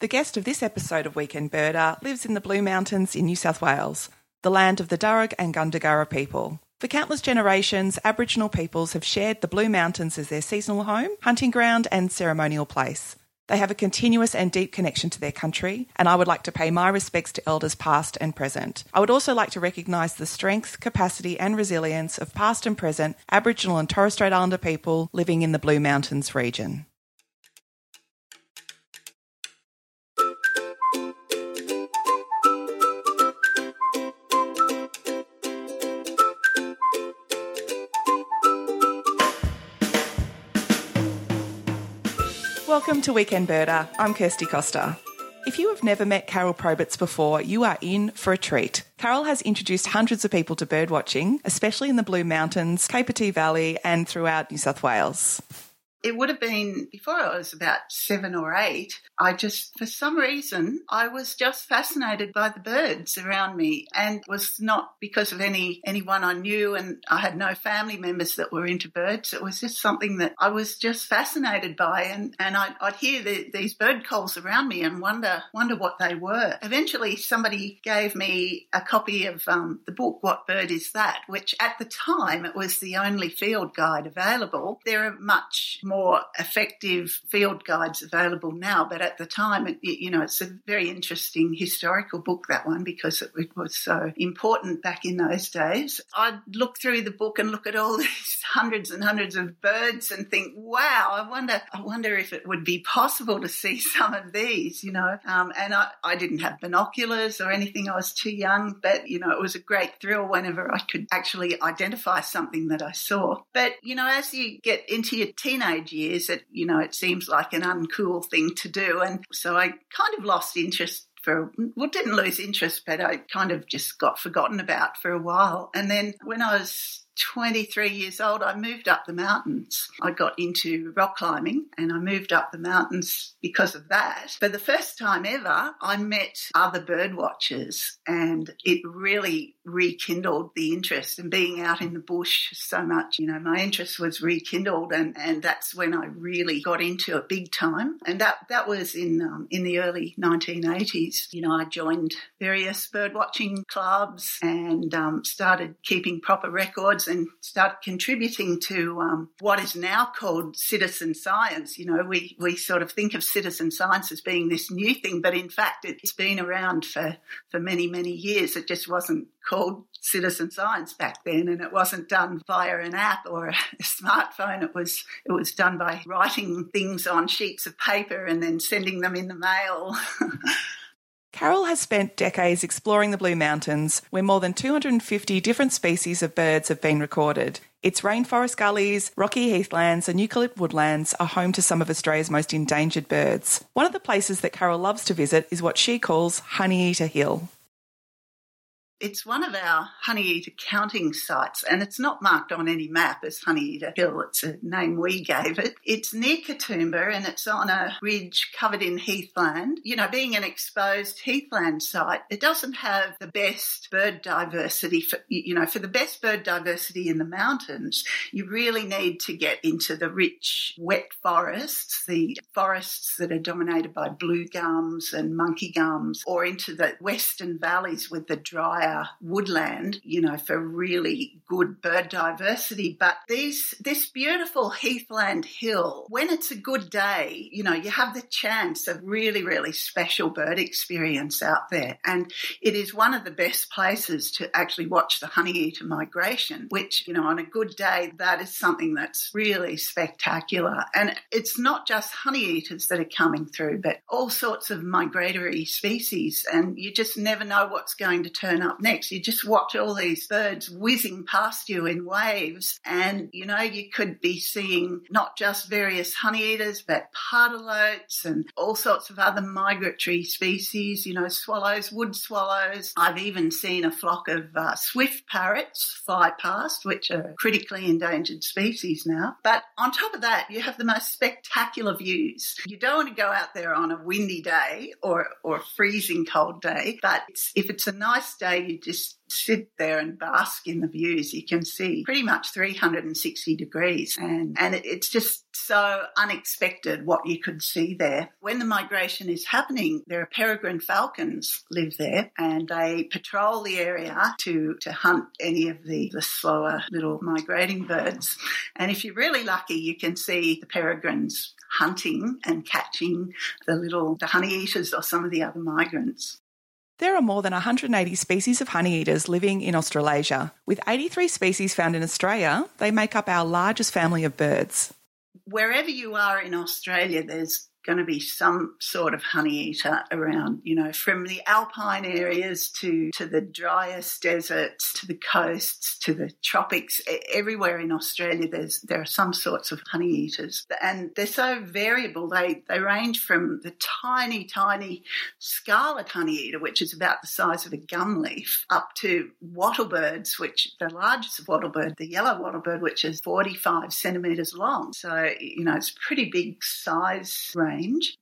The guest of this episode of Weekend Birder lives in the Blue Mountains in New South Wales, the land of the Darug and Gundungurra people. For countless generations, Aboriginal peoples have shared the Blue Mountains as their seasonal home, hunting ground, and ceremonial place. They have a continuous and deep connection to their country, and I would like to pay my respects to elders past and present. I would also like to recognise the strength, capacity, and resilience of past and present Aboriginal and Torres Strait Islander people living in the Blue Mountains region. Welcome to Weekend Birder. I'm Kirsty Costa. If you have never met Carol Probets before, you are in for a treat. Carol has introduced hundreds of people to birdwatching, especially in the Blue Mountains, Capertee Valley, and throughout New South Wales. It would have been before I was about seven or eight. I just, for some reason, I was just fascinated by the birds around me and was not because of any, anyone I knew and I had no family members that were into birds. It was just something that I was just fascinated by and, and I'd, I'd hear the, these bird calls around me and wonder, wonder what they were. Eventually somebody gave me a copy of um, the book, What Bird Is That? which at the time it was the only field guide available. There are much more effective field guides available now, but at the time, it, you know, it's a very interesting historical book, that one, because it, it, was so important back in those days. I'd look through the book and look at all these hundreds and hundreds of birds and think, wow, I wonder, I wonder if it would be possible to see some of these, you know. Um, and I, I didn't have binoculars or anything. I was too young, but, you know, it was a great thrill whenever I could actually identify something that I saw. But, you know, as you get into your teenage years, it, you know, it seems like an uncool thing to do. And so I kind of lost interest for, well, didn't lose interest, but I kind of just got forgotten about for a while. And then when I was 23 years old, I moved up the mountains. I got into rock climbing and I moved up the mountains because of that. For the first time ever, I met other bird watchers and it really rekindled the interest and being out in the bush so much. You know, my interest was rekindled and, and that's when I really got into it big time. And that, that was in, um, in the early 1980s. You know, I joined various bird watching clubs and um, started keeping proper records and start contributing to um, what is now called citizen science. You know, we, we sort of think of citizen science as being this new thing, but in fact, it's been around for, for many, many years. It just wasn't called citizen science back then, and it wasn't done via an app or a smartphone. It was it was done by writing things on sheets of paper and then sending them in the mail. Carol has spent decades exploring the Blue Mountains, where more than 250 different species of birds have been recorded. Its rainforest gullies, rocky heathlands, and eucalypt woodlands are home to some of Australia's most endangered birds. One of the places that Carol loves to visit is what she calls Honeyeater Hill. It's one of our Honeyeater counting sites, and it's not marked on any map as Honeyeater Hill. It's a name we gave it. It's near Katoomba, and it's on a ridge covered in heathland. You know, being an exposed heathland site, it doesn't have the best bird diversity. For, you know, for the best bird diversity in the mountains, you really need to get into the rich, wet forests, the forests that are dominated by blue gums and monkey gums, or into the western valleys with the drier woodland, you know, for really good bird diversity. But these, this beautiful heathland hill, when it's a good day, you know, you have the chance of really, really special bird experience out there. And it is one of the best places to actually watch the honeyeater migration, which, you know, on a good day, that is something that's really spectacular. And it's not just honeyeaters that are coming through, but all sorts of migratory species. And you just never know what's going to turn up next. You just watch all these birds whizzing past you in waves, and you know, you could be seeing not just various honeyeaters, but pardalotes and all sorts of other migratory species, you know, swallows, wood swallows. I've even seen a flock of uh, swift parrots fly past, which are critically endangered species now. But on top of that, you have the most spectacular views. You don't want to go out there on a windy day or, or a freezing cold day, but it's, if it's a nice day, you just sit there and bask in the views, you can see pretty much 360 degrees. And, and it, it's just so unexpected what you could see there. When the migration is happening, there are peregrine falcons live there and they patrol the area to, to hunt any of the, the slower little migrating birds. And if you're really lucky, you can see the peregrines hunting and catching the little the honey eaters or some of the other migrants. There are more than 180 species of honeyeaters living in Australasia. With 83 species found in Australia, they make up our largest family of birds. Wherever you are in Australia, there's going to be some sort of honey eater around, you know, from the alpine areas to, to the driest deserts, to the coasts, to the tropics. Everywhere in Australia, there's, there are some sorts of honey eaters. And they're so variable. They, they range from the tiny, tiny scarlet honey eater, which is about the size of a gum leaf, up to wattlebirds, which the largest wattlebird, the yellow wattlebird, which is 45 centimetres long. So, you know, it's pretty big size range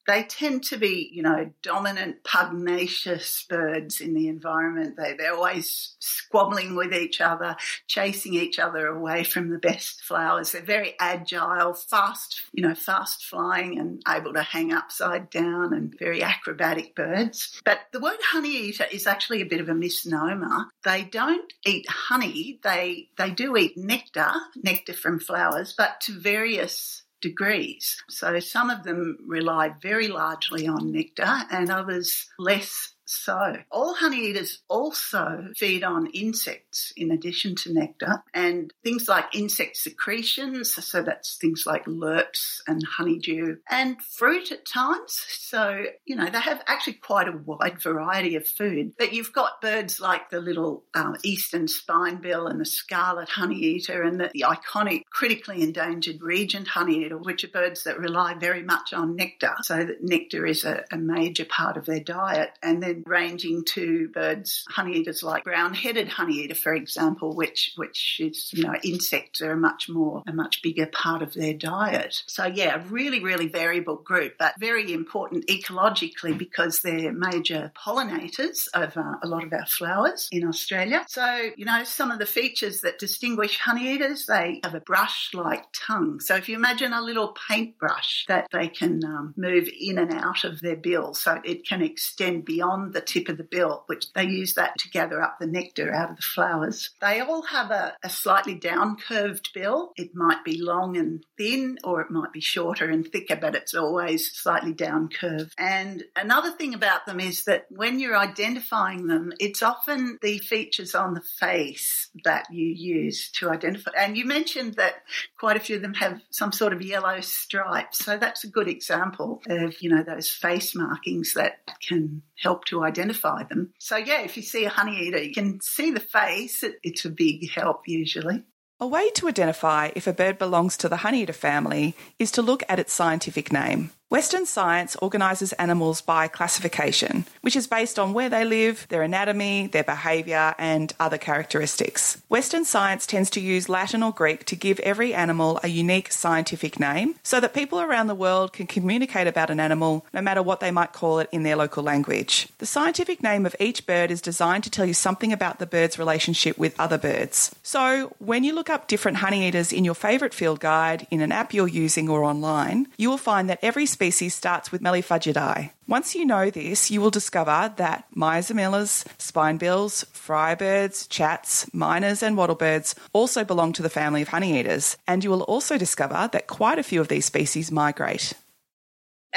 They tend to be, you know, dominant, pugnacious birds in the environment. They, they're always squabbling with each other, chasing each other away from the best flowers. They're very agile, fast, you know, fast flying and able to hang upside down and very acrobatic birds. But the word honey eater is actually a bit of a misnomer. They don't eat honey. They, they do eat nectar, nectar from flowers, but to various degrees. So some of them relied very largely on nectar and others less so, all honey eaters also feed on insects in addition to nectar and things like insect secretions. So that's things like lerps and honeydew and fruit at times. So, you know, they have actually quite a wide variety of food. But you've got birds like the little um, eastern spinebill and the scarlet honeyeater and the, the iconic critically endangered regent honeyeater, which are birds that rely very much on nectar. So that nectar is a, a major part of their diet. And then ranging to birds, honeyeaters like brown-headed honeyeater, for example, which which is you know insects are a much more a much bigger part of their diet. So yeah, a really really variable group, but very important ecologically because they're major pollinators of uh, a lot of our flowers in Australia. So you know some of the features that distinguish honeyeaters, they have a brush-like tongue. So if you imagine a little paintbrush that they can um, move in and out of their bill, so it can extend beyond the tip of the bill, which they use that to gather up the nectar out of the flowers. They all have a, a slightly down curved bill. It might be long and thin, or it might be shorter and thicker, but it's always slightly down curved. And another thing about them is that when you're identifying them, it's often the features on the face that you use to identify. And you mentioned that quite a few of them have some sort of yellow stripes. So that's a good example of, you know, those face markings that can help to identify them. So, yeah, if you see a honeyeater, you can see the face. It's a big help usually. A way to identify if a bird belongs to the honeyeater family is to look at its scientific name. Western science organises animals by classification, which is based on where they live, their anatomy, their behaviour, and other characteristics. Western science tends to use Latin or Greek to give every animal a unique scientific name so that people around the world can communicate about an animal no matter what they might call it in their local language. The scientific name of each bird is designed to tell you something about the bird's relationship with other birds. So, when you look up different honeyeaters in your favourite field guide, in an app you're using, or online, you will find that every species starts with Meliphagidae. Once you know this, you will discover that Myzomelas, spinebills, friarbirds, chats, miners, and wattlebirds also belong to the family of honeyeaters, and you will also discover that quite a few of these species migrate.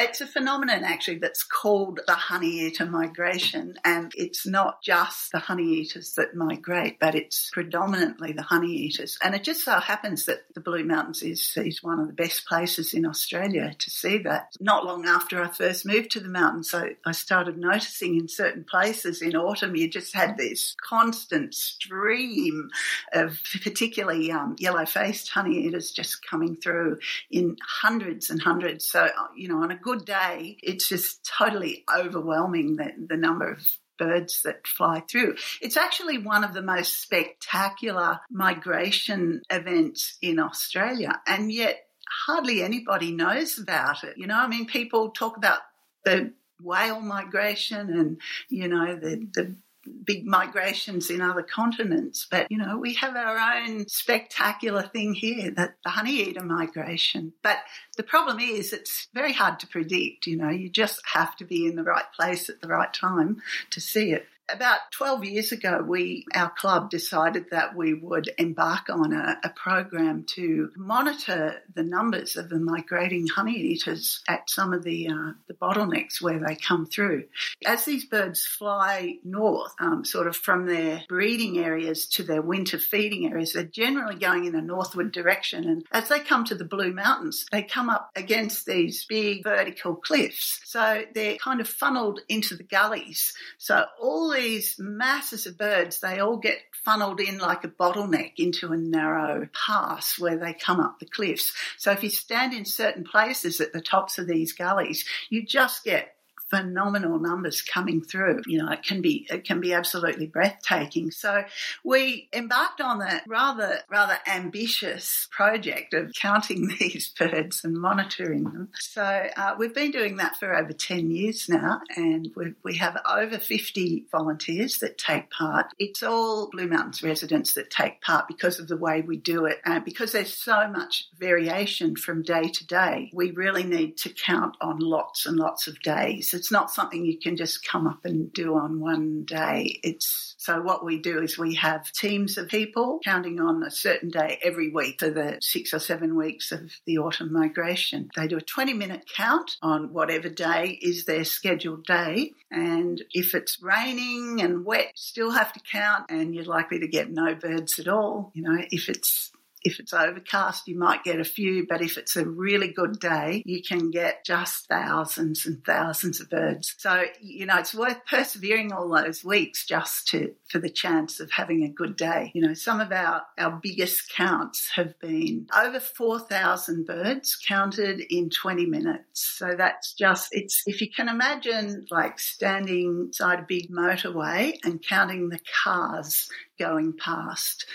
It's a phenomenon actually that's called the honeyeater migration, and it's not just the honeyeaters that migrate, but it's predominantly the honeyeaters. And it just so happens that the Blue Mountains is, is one of the best places in Australia to see that. Not long after I first moved to the mountains, so I started noticing in certain places in autumn, you just had this constant stream of particularly um, yellow faced honeyeaters just coming through in hundreds and hundreds. So, you know, on a good good day, it's just totally overwhelming the, the number of birds that fly through. It's actually one of the most spectacular migration events in Australia, and yet hardly anybody knows about it. You know, I mean, people talk about the whale migration and, you know, the, the big migrations in other continents, but you know, we have our own spectacular thing here, that the honeyeater migration. But the problem is it's very hard to predict, you know, you just have to be in the right place at the right time to see it about 12 years ago, we, our club decided that we would embark on a, a, program to monitor the numbers of the migrating honeyeaters at some of the, uh, the bottlenecks where they come through. As these birds fly north, um, sort of from their breeding areas to their winter feeding areas, they're generally going in a northward direction. And as they come to the Blue Mountains, they come up against these big vertical cliffs. So they're kind of funneled into the gullies. So all these masses of birds, they all get funneled in like a bottleneck into a narrow pass where they come up the cliffs. So if you stand in certain places at the tops of these gullies, you just get phenomenal numbers coming through. You know, it can be it can be absolutely breathtaking. So we embarked on a rather rather ambitious project of counting these birds and monitoring them. So uh, we've been doing that for over ten years now, and we we have over fifty volunteers that take part. It's all Blue Mountains residents that take part because of the way we do it, and because there's so much variation from day to day. We really need to count on lots and lots of days it's not something you can just come up and do on one day. It's so what we do is we have teams of people counting on a certain day every week for the six or seven weeks of the autumn migration. They do a 20 minute count on whatever day is their scheduled day. And if it's raining and wet, still have to count and you're likely to get no birds at all. You know, if it's if it's overcast, you might get a few, but if it's a really good day, you can get just thousands and thousands of birds. So, you know, it's worth persevering all those weeks just to, for the chance of having a good day. You know, some of our, our biggest counts have been over 4,000 birds counted in 20 minutes. So that's just, it's, if you can imagine like standing side a big motorway and counting the cars going past.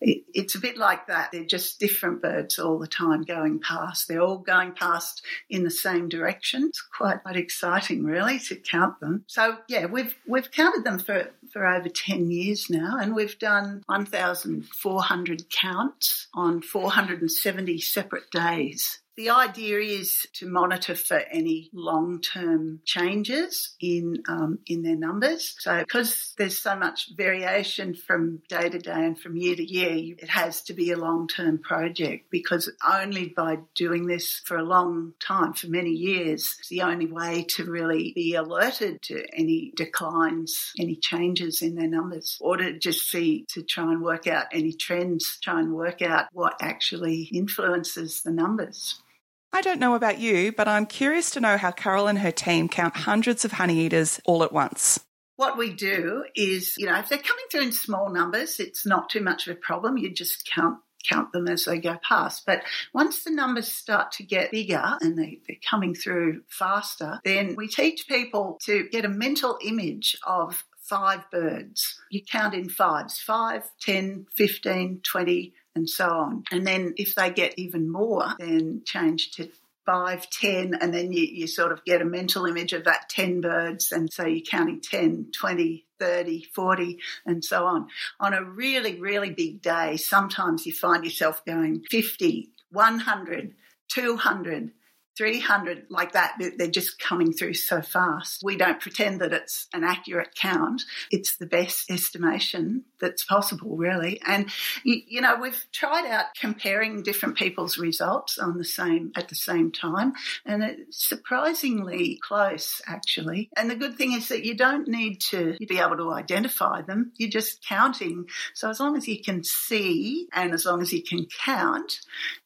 It, it's a bit like that. They're just different birds all the time going past. They're all going past in the same direction. It's quite, quite exciting, really, to count them. So yeah, we've we've counted them for for over ten years now, and we've done one thousand four hundred counts on four hundred and seventy separate days. The idea is to monitor for any long-term changes in um, in their numbers. So, because there's so much variation from day to day and from year to year, it has to be a long-term project. Because only by doing this for a long time, for many years, it's the only way to really be alerted to any declines, any changes in their numbers, or to just see to try and work out any trends, try and work out what actually influences the numbers. I don't know about you, but I'm curious to know how Carol and her team count hundreds of honey eaters all at once. What we do is, you know, if they're coming through in small numbers, it's not too much of a problem. You just count count them as they go past. But once the numbers start to get bigger and they, are coming through faster, then we teach people to get a mental image of five birds. You count in fives, five, ten, fifteen, twenty and so on. And then if they get even more, then change to five, ten, and then you, you sort of get a mental image of that 10 birds. And so you're counting 10, 20, 30, 40, and so on. On a really, really big day, sometimes you find yourself going 50, 100, 200, 300 like that they're just coming through so fast. We don't pretend that it's an accurate count. It's the best estimation that's possible really. And you, know we've tried out comparing different people's results on the same at the same time and it's surprisingly close actually. And the good thing is that you don't need to be able to identify them. You're just counting. So as long as you can see and as long as you can count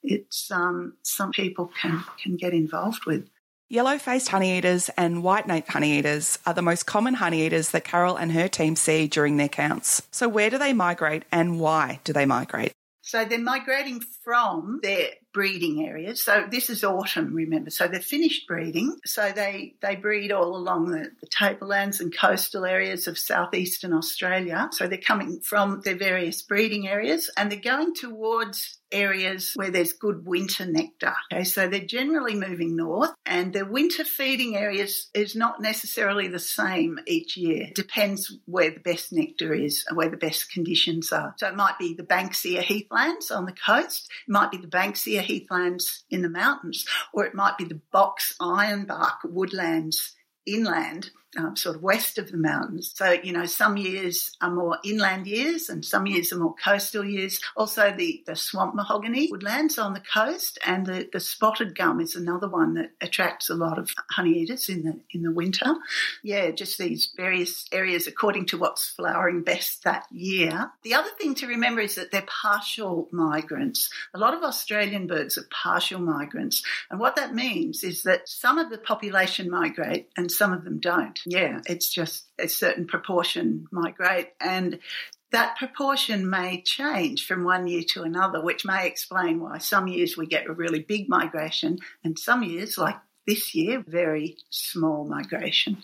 it's um, some people can can get involved with. Yellow faced honeyeaters and white naped honeyeaters are the most common honeyeaters that Carol and her team see during their counts. So, where do they migrate and why do they migrate? So, they're migrating from their breeding areas. So, this is autumn, remember. So, they're finished breeding. So, they, they breed all along the, the tablelands and coastal areas of southeastern Australia. So, they're coming from their various breeding areas and they're going towards areas where there's good winter nectar. Okay, so they're generally moving north and their winter feeding areas is not necessarily the same each year. It depends where the best nectar is and where the best conditions are. So it might be the Banksia heathlands on the coast, it might be the Banksia heathlands in the mountains, or it might be the box ironbark woodlands inland um, sort of west of the mountains. So, you know, some years are more inland years and some years are more coastal years. Also, the, the swamp mahogany woodlands on the coast and the, the spotted gum is another one that attracts a lot of honeyeaters in the, in the winter. Yeah, just these various areas according to what's flowering best that year. The other thing to remember is that they're partial migrants. A lot of Australian birds are partial migrants. And what that means is that some of the population migrate and some of them don't yeah, it's just a certain proportion migrate. And that proportion may change from one year to another, which may explain why some years we get a really big migration and some years, like this year, very small migration.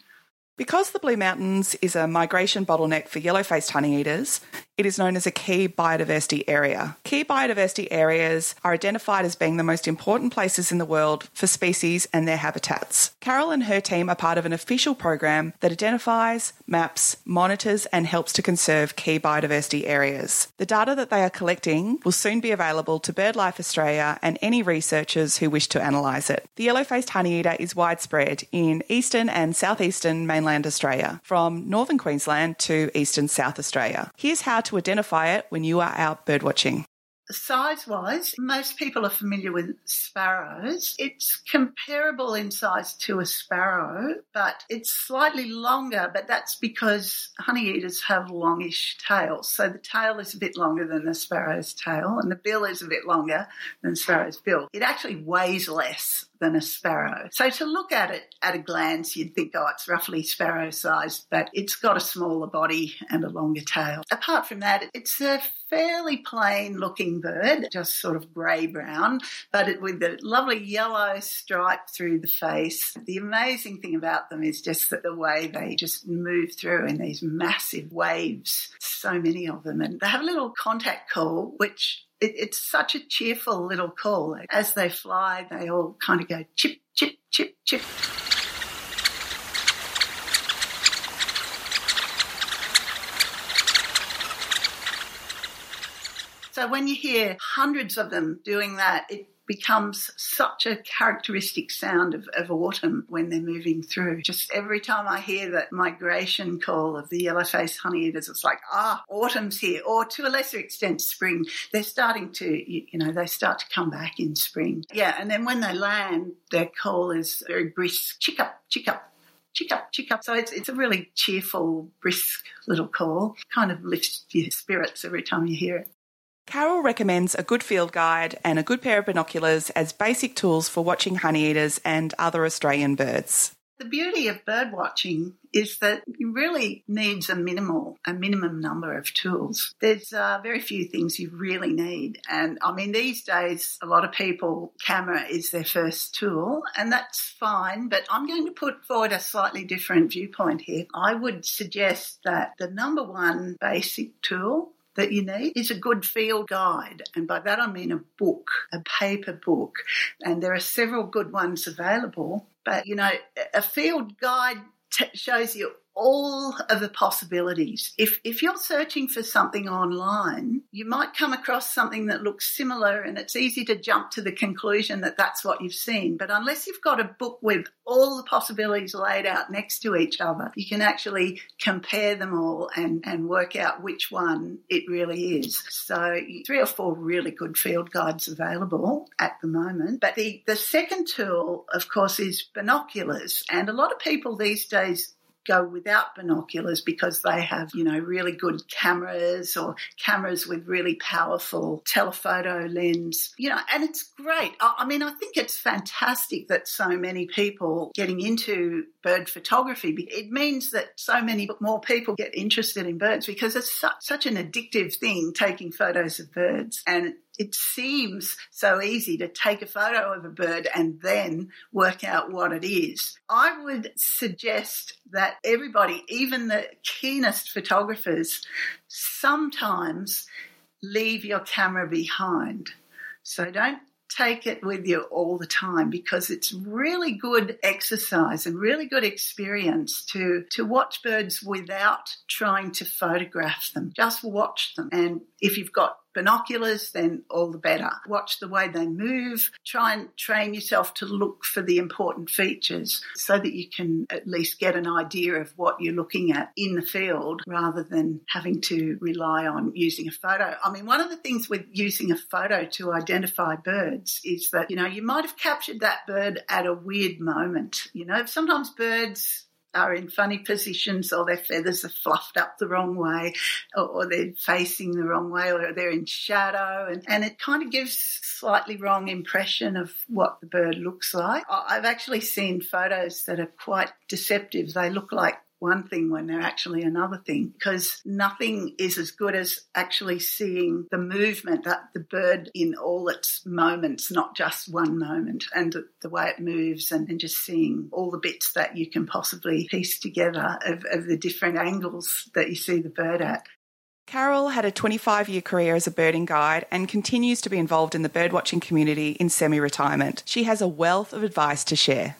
Because the Blue Mountains is a migration bottleneck for yellow faced honeyeaters, it is known as a key biodiversity area. Key biodiversity areas are identified as being the most important places in the world for species and their habitats. Carol and her team are part of an official program that identifies, maps, monitors, and helps to conserve key biodiversity areas. The data that they are collecting will soon be available to BirdLife Australia and any researchers who wish to analyse it. The yellow faced honeyeater is widespread in eastern and southeastern mainland Australia, from northern Queensland to eastern South Australia. Here's how to identify it when you are out birdwatching. Size wise, most people are familiar with sparrows. It's comparable in size to a sparrow, but it's slightly longer, but that's because honeyeaters have longish tails. So the tail is a bit longer than the sparrow's tail, and the bill is a bit longer than the sparrow's bill. It actually weighs less than a sparrow. So to look at it at a glance, you'd think, oh, it's roughly sparrow sized, but it's got a smaller body and a longer tail. Apart from that, it's a fairly plain looking bird, just sort of grey brown, but it, with a lovely yellow stripe through the face. The amazing thing about them is just that the way they just move through in these massive waves, so many of them. And they have a little contact call, which it, it's such a cheerful little call. As they fly, they all kind of go chip, chip, chip, chip. So when you hear hundreds of them doing that, it becomes such a characteristic sound of, of autumn when they're moving through. Just every time I hear that migration call of the yellow-faced honeyeaters, it's like, ah, autumn's here, or to a lesser extent, spring. They're starting to, you, you know, they start to come back in spring. Yeah, and then when they land, their call is very brisk, chick up, chick up, chick up, chick up. So it's, it's a really cheerful, brisk little call. Kind of lifts your spirits every time you hear it. Carol recommends a good field guide and a good pair of binoculars as basic tools for watching honeyeaters and other Australian birds. The beauty of bird watching is that it really needs a minimal, a minimum number of tools. There's uh, very few things you really need. And I mean, these days, a lot of people, camera is their first tool, and that's fine. But I'm going to put forward a slightly different viewpoint here. I would suggest that the number one basic tool that you need is a good field guide. And by that I mean a book, a paper book. And there are several good ones available. But, you know, a field guide t- shows you all of the possibilities. If, if you're searching for something online, you might come across something that looks similar and it's easy to jump to the conclusion that that's what you've seen. But unless you've got a book with all the possibilities laid out next to each other, you can actually compare them all and, and work out which one it really is. So three or four really good field guides available at the moment. But the, the second tool, of course, is binoculars. And a lot of people these days go without binoculars because they have, you know, really good cameras or cameras with really powerful telephoto lens, you know, and it's great. I mean, I think it's fantastic that so many people getting into bird photography. It means that so many more people get interested in birds because it's such, such an addictive thing taking photos of birds and it seems so easy to take a photo of a bird and then work out what it is. I would suggest that everybody, even the keenest photographers, sometimes leave your camera behind. So don't take it with you all the time because it's really good exercise and really good experience to to watch birds without trying to photograph them. Just watch them. And if you've got binoculars, then all the better. Watch the way they move. Try and train yourself to look for the important features so that you can at least get an idea of what you're looking at in the field rather than having to rely on using a photo. I mean, one of the things with using a photo to identify birds is that, you know, you might have captured that bird at a weird moment. You know, sometimes birds are in funny positions or their feathers are fluffed up the wrong way or, or, they're facing the wrong way or they're in shadow and, and it kind of gives slightly wrong impression of what the bird looks like. I've actually seen photos that are quite deceptive. They look like one thing when they're actually another thing because nothing is as good as actually seeing the movement that the bird in all its moments, not just one moment, and the way it moves, and, and just seeing all the bits that you can possibly piece together of, of the different angles that you see the bird at. Carol had a 25 year career as a birding guide and continues to be involved in the birdwatching community in semi retirement. She has a wealth of advice to share.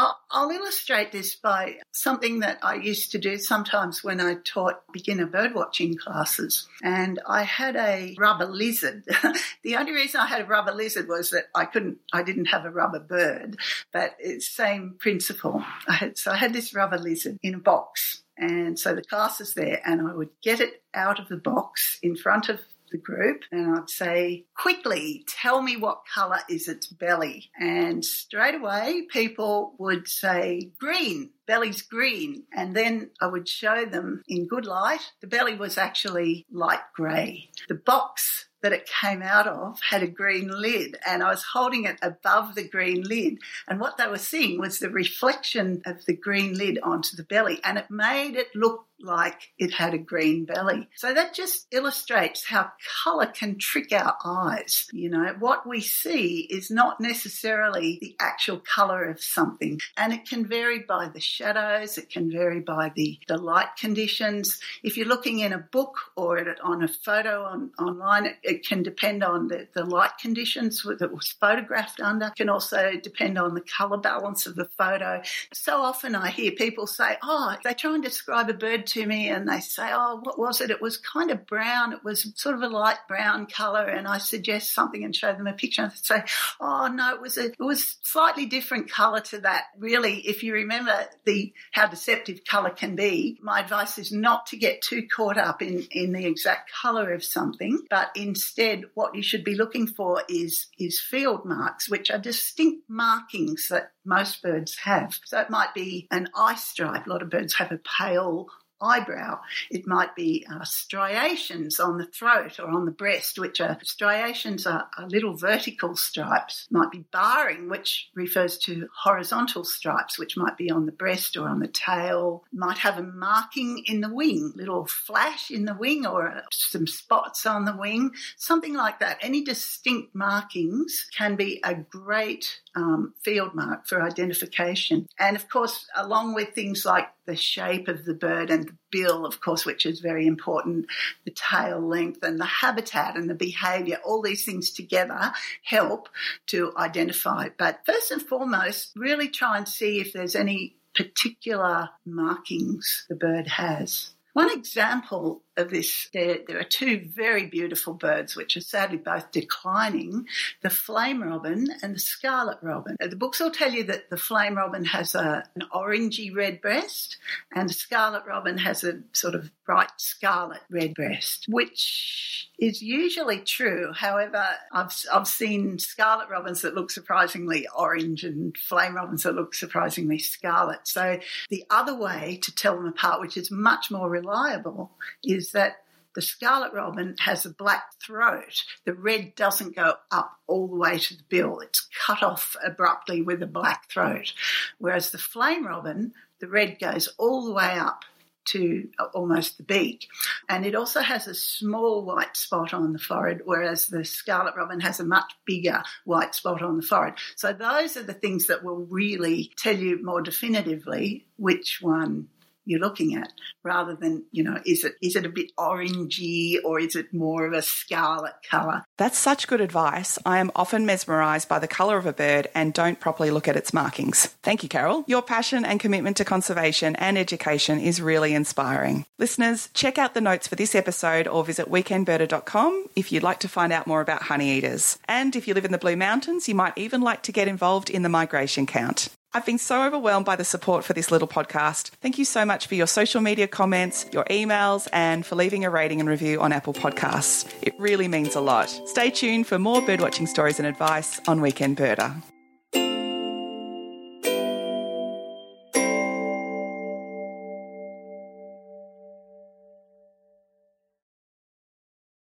I'll, I'll, illustrate this by something that I used to do sometimes when I taught beginner birdwatching classes. And I had a rubber lizard. the only reason I had a rubber lizard was that I couldn't, I didn't have a rubber bird, but it's same principle. I had, so I had this rubber lizard in a box. And so the class is there and I would get it out of the box in front of the group and I'd say, quickly, tell me what colour is its belly. And straight away, people would say, green, belly's green. And then I would show them in good light, the belly was actually light grey. The box that it came out of had a green lid and I was holding it above the green lid. And what they were seeing was the reflection of the green lid onto the belly and it made it look like it had a green belly. So that just illustrates how colour can trick our eyes. You know, what we see is not necessarily the actual colour of something. And it can vary by the shadows, it can vary by the, the light conditions. If you're looking in a book or on a photo on, online, it, it can depend on the, the light conditions that was photographed under. It can also depend on the colour balance of the photo. So often I hear people say, oh, they try and describe a bird to me and they say, Oh, what was it? It was kind of brown. It was sort of a light brown colour. And I suggest something and show them a picture and say, Oh, no, it was a, it was slightly different colour to that. Really, if you remember the, how deceptive colour can be, my advice is not to get too caught up in, in the exact colour of something, but instead what you should be looking for is, is field marks, which are distinct markings that most birds have. So it might be an eye stripe. A lot of birds have a pale eyebrow. It might be uh, striations on the throat or on the breast, which are striations are, are, little vertical stripes. Might be barring, which refers to horizontal stripes, which might be on the breast or on the tail. Might have a marking in the wing, little flash in the wing or uh, some spots on the wing, something like that. Any distinct markings can be a great um, field mark for identification. And of course, along with things like the shape of the bird and the bill, of course, which is very important, the tail length and the habitat and the behavior, all these things together help to identify. But first and foremost, really try and see if there's any particular markings the bird has. One example of this, there, there are two very beautiful birds, which are sadly both declining the flame robin and the scarlet robin. The books will tell you that the flame robin has a, an orangey red breast and the scarlet robin has a sort of bright scarlet red breast, which is usually true. However, I've, I've seen scarlet robins that look surprisingly orange and flame robins that look surprisingly scarlet. So the other way to tell them apart, which is much more reliable, is that the scarlet robin has a black throat. The red doesn't go up all the way to the bill. It's cut off abruptly with a black throat. Whereas the flame robin, the red goes all the way up to uh, almost the beak. And it also has a small white spot on the forehead, whereas the scarlet robin has a much bigger white spot on the forehead. So those are the things that will really tell you more definitively which one you're looking at rather than, you know, is it is it a bit orangey or is it more of a scarlet colour? That's such good advice. I am often mesmerised by the colour of a bird and don't properly look at its markings. Thank you, Carol. Your passion and commitment to conservation and education is really inspiring. Listeners, check out the notes for this episode or visit weekendbirder.com if you'd like to find out more about honey eaters. And if you live in the Blue Mountains, you might even like to get involved in the migration count. I've been so overwhelmed by the support for this little podcast. Thank you so much for your social media comments, your emails, and for leaving a rating and review on Apple Podcasts. It really means a lot. Stay tuned for more birdwatching stories and advice on Weekend Birder.